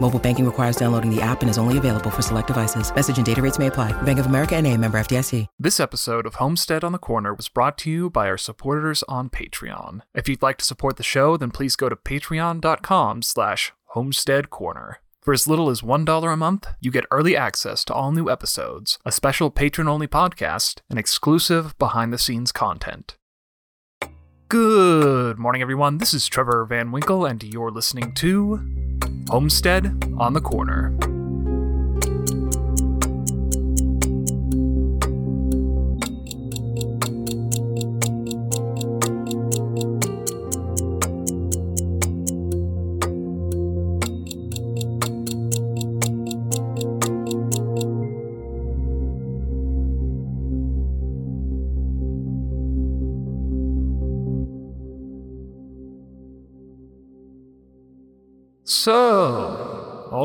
Mobile banking requires downloading the app and is only available for select devices. Message and data rates may apply. Bank of America and a member FDIC. This episode of Homestead on the Corner was brought to you by our supporters on Patreon. If you'd like to support the show, then please go to patreon.com slash homesteadcorner. For as little as $1 a month, you get early access to all new episodes, a special patron-only podcast, and exclusive behind-the-scenes content. Good morning, everyone. This is Trevor Van Winkle, and you're listening to Homestead on the Corner.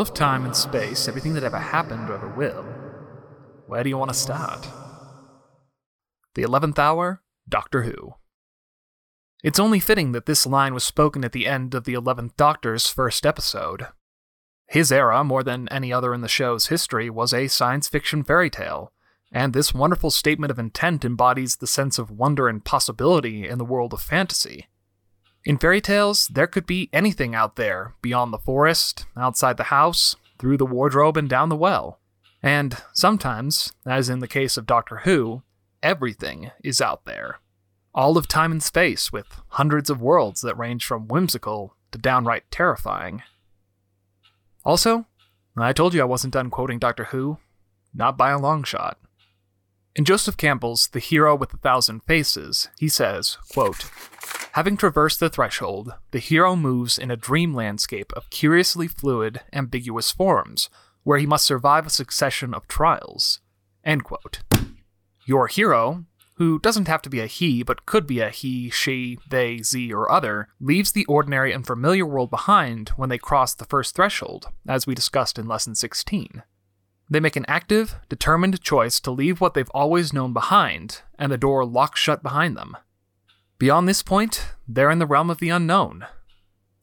Of time and space, everything that ever happened or ever will, where do you want to start? The Eleventh Hour, Doctor Who. It's only fitting that this line was spoken at the end of the Eleventh Doctor's first episode. His era, more than any other in the show's history, was a science fiction fairy tale, and this wonderful statement of intent embodies the sense of wonder and possibility in the world of fantasy. In fairy tales, there could be anything out there, beyond the forest, outside the house, through the wardrobe, and down the well. And sometimes, as in the case of Doctor Who, everything is out there. All of time and space, with hundreds of worlds that range from whimsical to downright terrifying. Also, I told you I wasn't done quoting Doctor Who. Not by a long shot. In Joseph Campbell's The Hero with a Thousand Faces, he says, quote, Having traversed the threshold, the hero moves in a dream landscape of curiously fluid, ambiguous forms, where he must survive a succession of trials. End quote. Your hero, who doesn't have to be a he but could be a he, she, they, z, or other, leaves the ordinary and familiar world behind when they cross the first threshold, as we discussed in Lesson 16. They make an active, determined choice to leave what they've always known behind, and the door locks shut behind them. Beyond this point, they're in the realm of the unknown.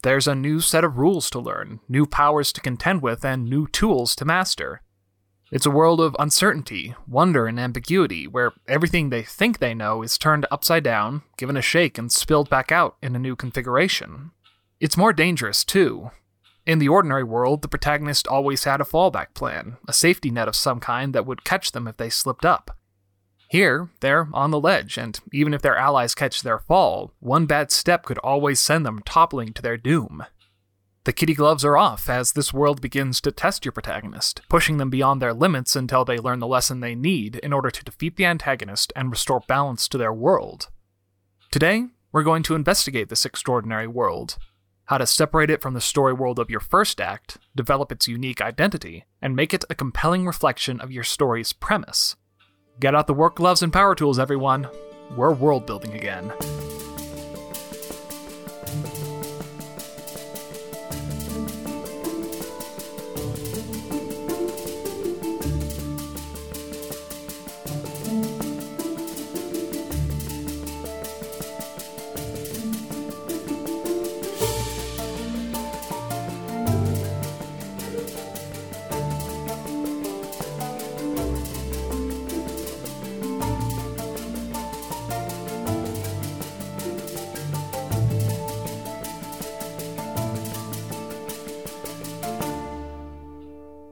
There's a new set of rules to learn, new powers to contend with, and new tools to master. It's a world of uncertainty, wonder, and ambiguity, where everything they think they know is turned upside down, given a shake, and spilled back out in a new configuration. It's more dangerous, too, in the ordinary world, the protagonist always had a fallback plan, a safety net of some kind that would catch them if they slipped up. Here, they're on the ledge, and even if their allies catch their fall, one bad step could always send them toppling to their doom. The kitty gloves are off as this world begins to test your protagonist, pushing them beyond their limits until they learn the lesson they need in order to defeat the antagonist and restore balance to their world. Today, we're going to investigate this extraordinary world, how to separate it from the story world of your first act, develop its unique identity, and make it a compelling reflection of your story's premise. Get out the work gloves and power tools, everyone. We're world building again.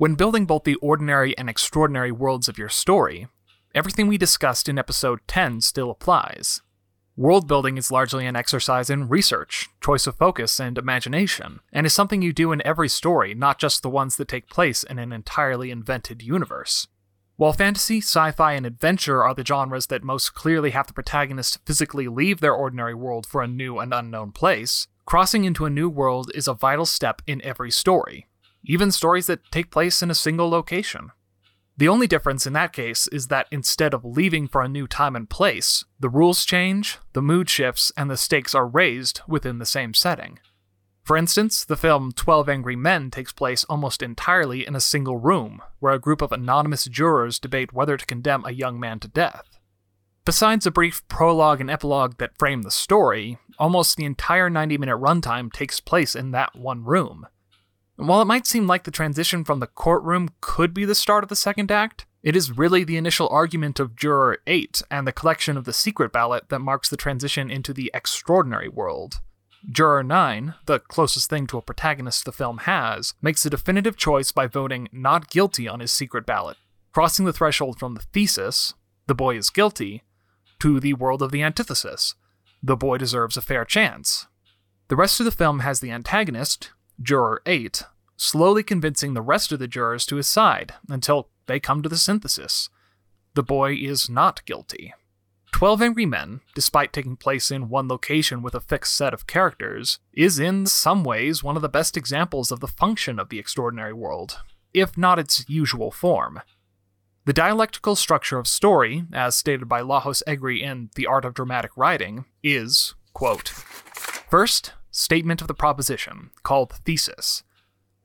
When building both the ordinary and extraordinary worlds of your story, everything we discussed in episode 10 still applies. World building is largely an exercise in research, choice of focus, and imagination, and is something you do in every story, not just the ones that take place in an entirely invented universe. While fantasy, sci fi, and adventure are the genres that most clearly have the protagonist physically leave their ordinary world for a new and unknown place, crossing into a new world is a vital step in every story, even stories that take place in a single location. The only difference in that case is that instead of leaving for a new time and place, the rules change, the mood shifts, and the stakes are raised within the same setting. For instance, the film 12 Angry Men takes place almost entirely in a single room, where a group of anonymous jurors debate whether to condemn a young man to death. Besides a brief prologue and epilogue that frame the story, almost the entire 90 minute runtime takes place in that one room. While it might seem like the transition from the courtroom could be the start of the second act, it is really the initial argument of Juror 8 and the collection of the secret ballot that marks the transition into the extraordinary world. Juror 9, the closest thing to a protagonist the film has, makes a definitive choice by voting not guilty on his secret ballot, crossing the threshold from the thesis, the boy is guilty, to the world of the antithesis, the boy deserves a fair chance. The rest of the film has the antagonist, Juror 8, slowly convincing the rest of the jurors to his side until they come to the synthesis. The boy is not guilty. Twelve Angry Men, despite taking place in one location with a fixed set of characters, is in some ways one of the best examples of the function of the extraordinary world, if not its usual form. The dialectical structure of story, as stated by Lajos Egri in The Art of Dramatic Writing, is, quote, First, statement of the proposition, called thesis.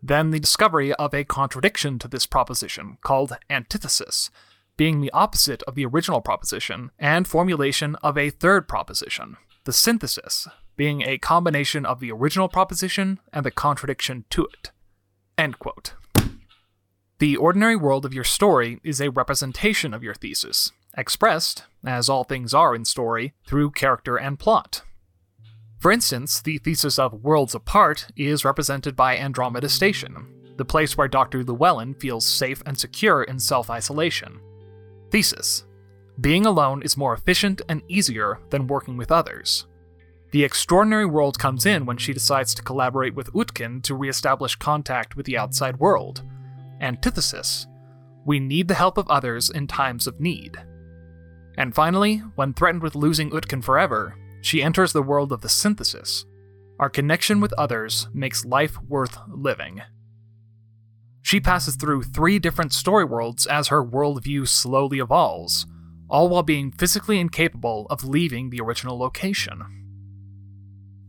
Then the discovery of a contradiction to this proposition, called antithesis, being the opposite of the original proposition, and formulation of a third proposition, the synthesis, being a combination of the original proposition and the contradiction to it. End quote. The ordinary world of your story is a representation of your thesis, expressed, as all things are in story, through character and plot. For instance, the thesis of Worlds Apart is represented by Andromeda Station, the place where Dr. Llewellyn feels safe and secure in self isolation. Thesis Being alone is more efficient and easier than working with others. The extraordinary world comes in when she decides to collaborate with Utkin to re-establish contact with the outside world. Antithesis We need the help of others in times of need. And finally, when threatened with losing Utkin forever, she enters the world of the synthesis. Our connection with others makes life worth living. She passes through three different story worlds as her worldview slowly evolves, all while being physically incapable of leaving the original location.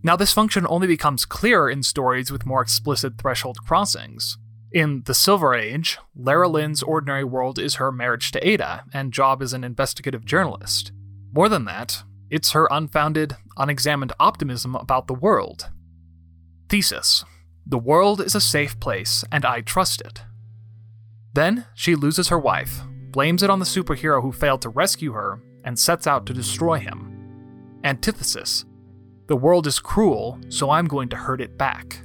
Now, this function only becomes clearer in stories with more explicit threshold crossings. In The Silver Age, Lara Lynn's ordinary world is her marriage to Ada and job as an investigative journalist. More than that, it's her unfounded, unexamined optimism about the world. Thesis The world is a safe place, and I trust it. Then she loses her wife, blames it on the superhero who failed to rescue her, and sets out to destroy him. Antithesis The world is cruel, so I'm going to hurt it back.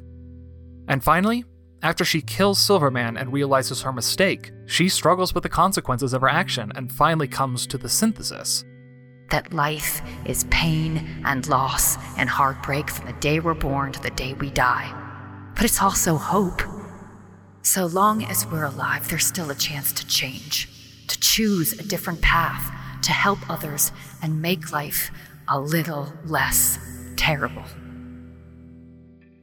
And finally, after she kills Silverman and realizes her mistake, she struggles with the consequences of her action and finally comes to the synthesis that life is pain and loss and heartbreak from the day we're born to the day we die. But it's also hope. So long as we're alive, there's still a chance to change, to choose a different path, to help others, and make life a little less terrible.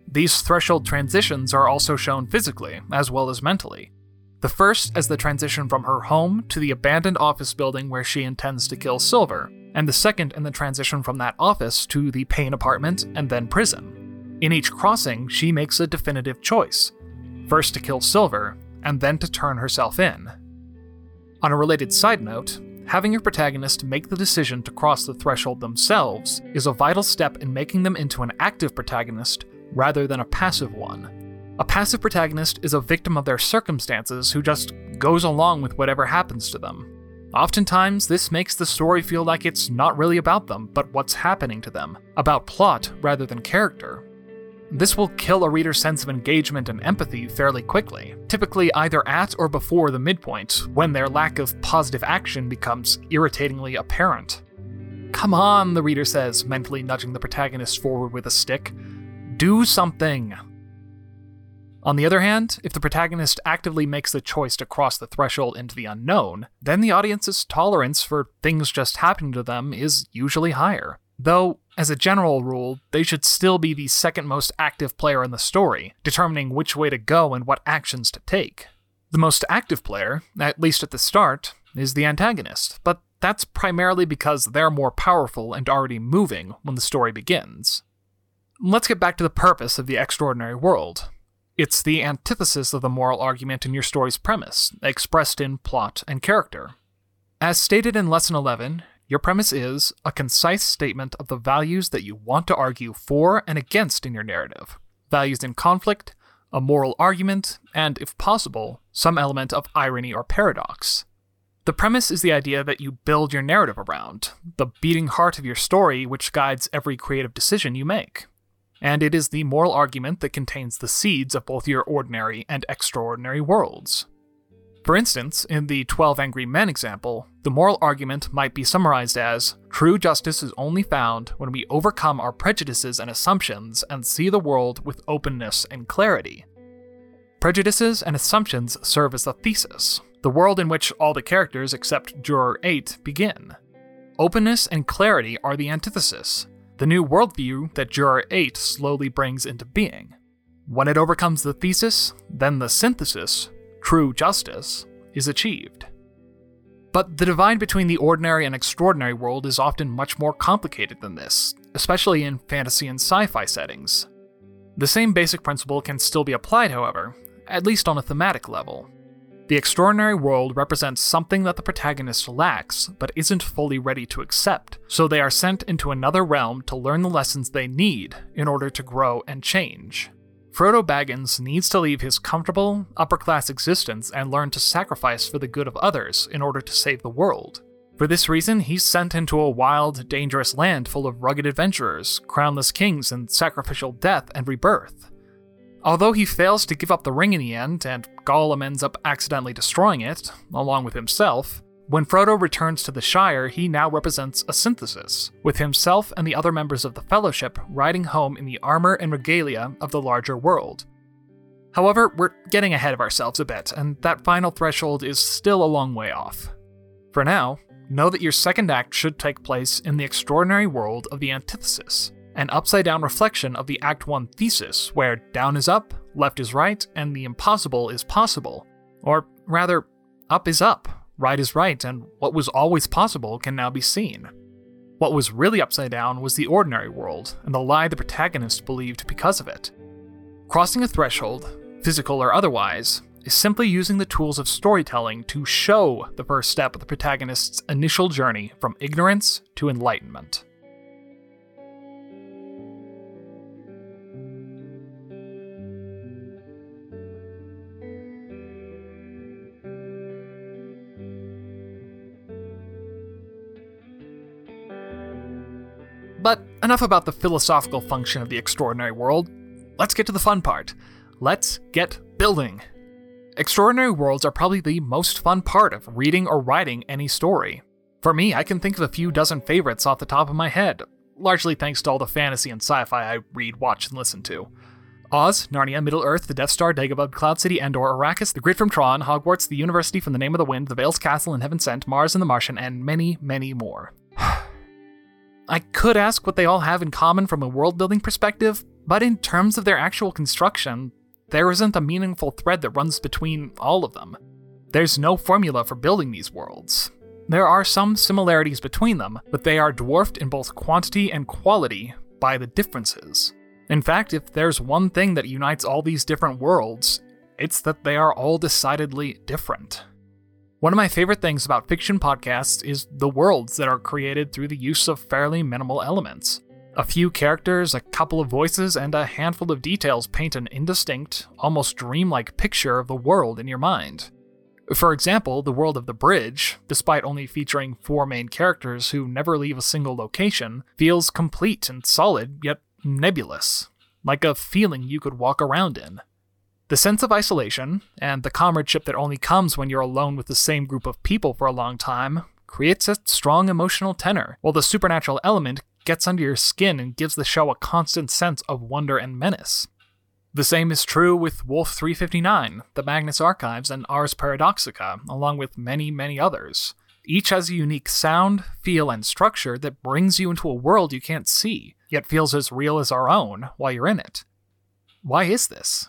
These threshold transitions are also shown physically, as well as mentally. The first as the transition from her home to the abandoned office building where she intends to kill Silver, and the second in the transition from that office to the Payne apartment and then prison. In each crossing, she makes a definitive choice first to kill Silver, and then to turn herself in. On a related side note, having your protagonist make the decision to cross the threshold themselves is a vital step in making them into an active protagonist rather than a passive one. A passive protagonist is a victim of their circumstances who just goes along with whatever happens to them. Oftentimes, this makes the story feel like it's not really about them, but what's happening to them, about plot rather than character. This will kill a reader's sense of engagement and empathy fairly quickly, typically either at or before the midpoint, when their lack of positive action becomes irritatingly apparent. Come on, the reader says, mentally nudging the protagonist forward with a stick. Do something. On the other hand, if the protagonist actively makes the choice to cross the threshold into the unknown, then the audience's tolerance for things just happening to them is usually higher. Though, as a general rule, they should still be the second most active player in the story, determining which way to go and what actions to take. The most active player, at least at the start, is the antagonist, but that's primarily because they're more powerful and already moving when the story begins. Let's get back to the purpose of the extraordinary world. It's the antithesis of the moral argument in your story's premise, expressed in plot and character. As stated in Lesson 11, your premise is a concise statement of the values that you want to argue for and against in your narrative. Values in conflict, a moral argument, and, if possible, some element of irony or paradox. The premise is the idea that you build your narrative around, the beating heart of your story which guides every creative decision you make. And it is the moral argument that contains the seeds of both your ordinary and extraordinary worlds. For instance, in the 12 Angry Men example, the moral argument might be summarized as True justice is only found when we overcome our prejudices and assumptions and see the world with openness and clarity. Prejudices and assumptions serve as the thesis, the world in which all the characters except Juror 8 begin. Openness and clarity are the antithesis, the new worldview that Juror 8 slowly brings into being. When it overcomes the thesis, then the synthesis, true justice, is achieved. But the divide between the ordinary and extraordinary world is often much more complicated than this, especially in fantasy and sci fi settings. The same basic principle can still be applied, however, at least on a thematic level. The extraordinary world represents something that the protagonist lacks but isn't fully ready to accept, so they are sent into another realm to learn the lessons they need in order to grow and change. Frodo Baggins needs to leave his comfortable, upper class existence and learn to sacrifice for the good of others in order to save the world. For this reason, he's sent into a wild, dangerous land full of rugged adventurers, crownless kings, and sacrificial death and rebirth. Although he fails to give up the ring in the end, and Gollum ends up accidentally destroying it, along with himself, when Frodo returns to the Shire, he now represents a synthesis, with himself and the other members of the Fellowship riding home in the armor and regalia of the larger world. However, we're getting ahead of ourselves a bit, and that final threshold is still a long way off. For now, know that your second act should take place in the extraordinary world of the antithesis, an upside down reflection of the Act 1 thesis, where down is up, left is right, and the impossible is possible. Or rather, up is up, right is right, and what was always possible can now be seen. What was really upside down was the ordinary world, and the lie the protagonist believed because of it. Crossing a threshold, physical or otherwise, is simply using the tools of storytelling to show the first step of the protagonist's initial journey from ignorance to enlightenment. But enough about the philosophical function of the extraordinary world. Let's get to the fun part. Let's get building. Extraordinary worlds are probably the most fun part of reading or writing any story. For me, I can think of a few dozen favorites off the top of my head, largely thanks to all the fantasy and sci fi I read, watch, and listen to. Oz, Narnia, Middle Earth, the Death Star, Dagobah, Cloud City, Endor, Arrakis, The Grid from Tron, Hogwarts, The University from the Name of the Wind, The Veil's Castle and Heaven Sent, Mars and the Martian, and many, many more. I could ask what they all have in common from a world building perspective, but in terms of their actual construction, there isn't a meaningful thread that runs between all of them. There's no formula for building these worlds. There are some similarities between them, but they are dwarfed in both quantity and quality by the differences. In fact, if there's one thing that unites all these different worlds, it's that they are all decidedly different. One of my favorite things about fiction podcasts is the worlds that are created through the use of fairly minimal elements. A few characters, a couple of voices, and a handful of details paint an indistinct, almost dreamlike picture of the world in your mind. For example, the world of The Bridge, despite only featuring four main characters who never leave a single location, feels complete and solid, yet nebulous, like a feeling you could walk around in. The sense of isolation, and the comradeship that only comes when you're alone with the same group of people for a long time, creates a strong emotional tenor, while the supernatural element gets under your skin and gives the show a constant sense of wonder and menace. The same is true with Wolf 359, the Magnus Archives, and Ars Paradoxica, along with many, many others. Each has a unique sound, feel, and structure that brings you into a world you can't see, yet feels as real as our own while you're in it. Why is this?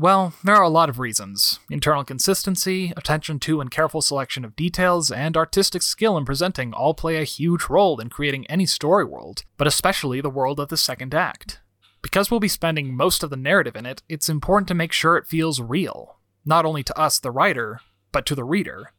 Well, there are a lot of reasons internal consistency, attention to and careful selection of details, and artistic skill in presenting all play a huge role in creating any story world, but especially the world of the second act. Because we'll be spending most of the narrative in it, it's important to make sure it feels real, not only to us, the writer, but to the reader.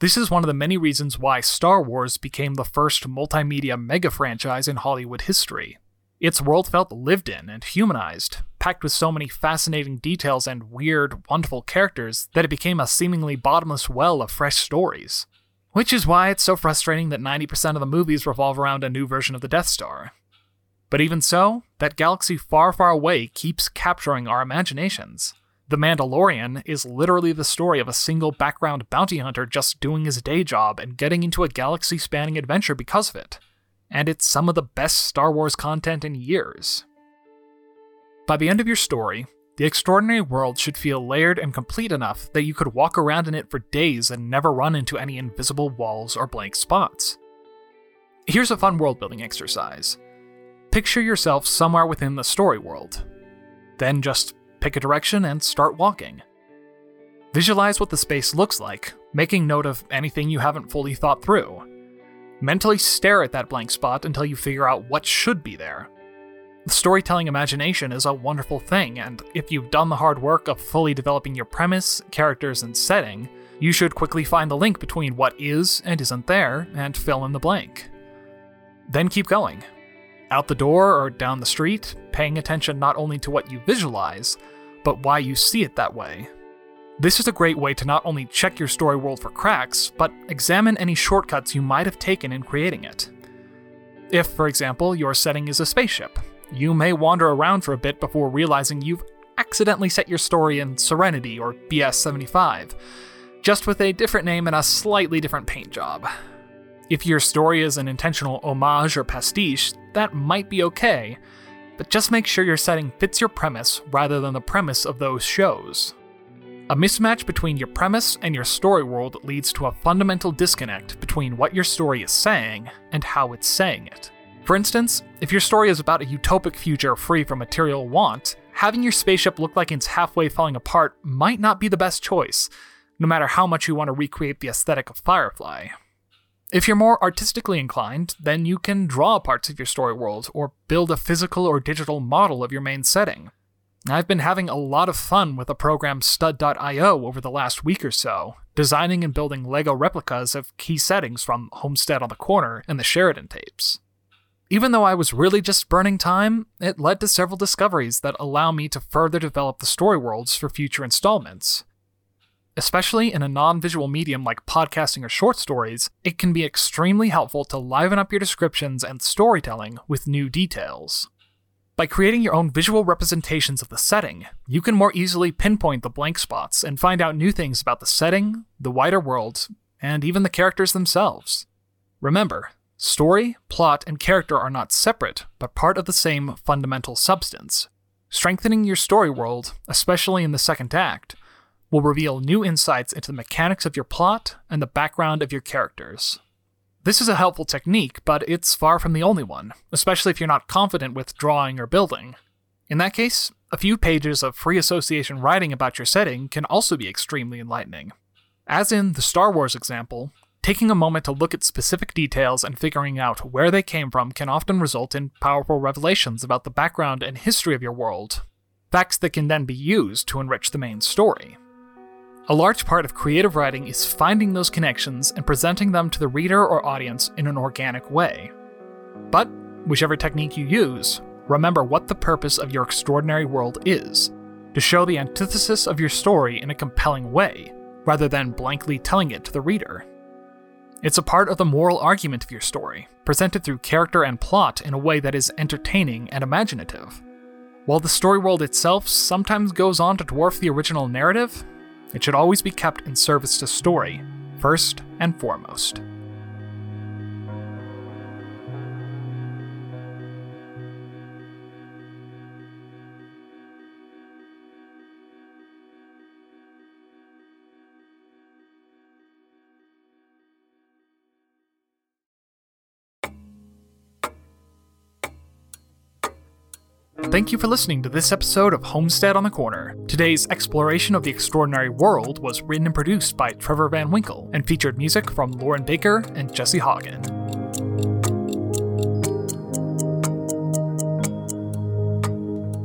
This is one of the many reasons why Star Wars became the first multimedia mega franchise in Hollywood history. Its world felt lived in and humanized, packed with so many fascinating details and weird, wonderful characters that it became a seemingly bottomless well of fresh stories. Which is why it's so frustrating that 90% of the movies revolve around a new version of the Death Star. But even so, that galaxy far, far away keeps capturing our imaginations. The Mandalorian is literally the story of a single background bounty hunter just doing his day job and getting into a galaxy spanning adventure because of it. And it's some of the best Star Wars content in years. By the end of your story, the extraordinary world should feel layered and complete enough that you could walk around in it for days and never run into any invisible walls or blank spots. Here's a fun world building exercise. Picture yourself somewhere within the story world. Then just pick a direction and start walking. Visualize what the space looks like, making note of anything you haven't fully thought through. Mentally stare at that blank spot until you figure out what should be there. The storytelling imagination is a wonderful thing, and if you've done the hard work of fully developing your premise, characters, and setting, you should quickly find the link between what is and isn't there and fill in the blank. Then keep going out the door or down the street, paying attention not only to what you visualize, but why you see it that way. This is a great way to not only check your story world for cracks, but examine any shortcuts you might have taken in creating it. If, for example, your setting is a spaceship, you may wander around for a bit before realizing you've accidentally set your story in Serenity or BS 75, just with a different name and a slightly different paint job. If your story is an intentional homage or pastiche, that might be okay, but just make sure your setting fits your premise rather than the premise of those shows. A mismatch between your premise and your story world leads to a fundamental disconnect between what your story is saying and how it's saying it. For instance, if your story is about a utopic future free from material want, having your spaceship look like it's halfway falling apart might not be the best choice, no matter how much you want to recreate the aesthetic of Firefly. If you're more artistically inclined, then you can draw parts of your story world or build a physical or digital model of your main setting. I've been having a lot of fun with the program Stud.io over the last week or so, designing and building LEGO replicas of key settings from Homestead on the Corner and the Sheridan tapes. Even though I was really just burning time, it led to several discoveries that allow me to further develop the story worlds for future installments. Especially in a non visual medium like podcasting or short stories, it can be extremely helpful to liven up your descriptions and storytelling with new details. By creating your own visual representations of the setting, you can more easily pinpoint the blank spots and find out new things about the setting, the wider world, and even the characters themselves. Remember, story, plot, and character are not separate, but part of the same fundamental substance. Strengthening your story world, especially in the second act, will reveal new insights into the mechanics of your plot and the background of your characters. This is a helpful technique, but it's far from the only one, especially if you're not confident with drawing or building. In that case, a few pages of free association writing about your setting can also be extremely enlightening. As in the Star Wars example, taking a moment to look at specific details and figuring out where they came from can often result in powerful revelations about the background and history of your world, facts that can then be used to enrich the main story. A large part of creative writing is finding those connections and presenting them to the reader or audience in an organic way. But, whichever technique you use, remember what the purpose of your extraordinary world is to show the antithesis of your story in a compelling way, rather than blankly telling it to the reader. It's a part of the moral argument of your story, presented through character and plot in a way that is entertaining and imaginative. While the story world itself sometimes goes on to dwarf the original narrative, it should always be kept in service to story, first and foremost. Thank you for listening to this episode of Homestead on the Corner. Today's exploration of the extraordinary world was written and produced by Trevor Van Winkle and featured music from Lauren Baker and Jesse Hagen.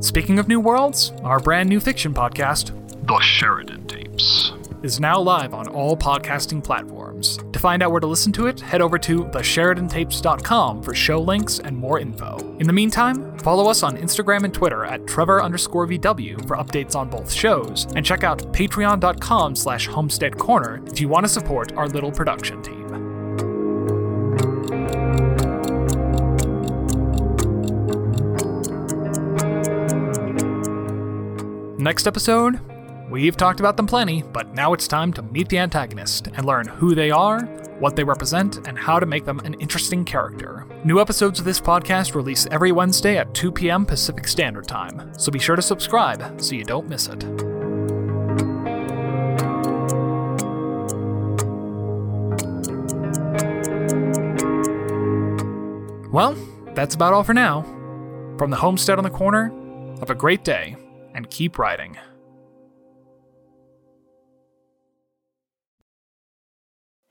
Speaking of new worlds, our brand new fiction podcast, The Sheridan Tapes, is now live on all podcasting platforms. To find out where to listen to it, head over to thesheridantapes.com for show links and more info. In the meantime, follow us on Instagram and Twitter at Trevor underscore VW for updates on both shows, and check out patreon.com slash homestead corner if you want to support our little production team. Next episode, we've talked about them plenty, but now it's time to meet the antagonist and learn who they are, what they represent, and how to make them an interesting character. New episodes of this podcast release every Wednesday at 2 p.m. Pacific Standard Time, so be sure to subscribe so you don't miss it. Well, that's about all for now. From the homestead on the corner, have a great day and keep writing.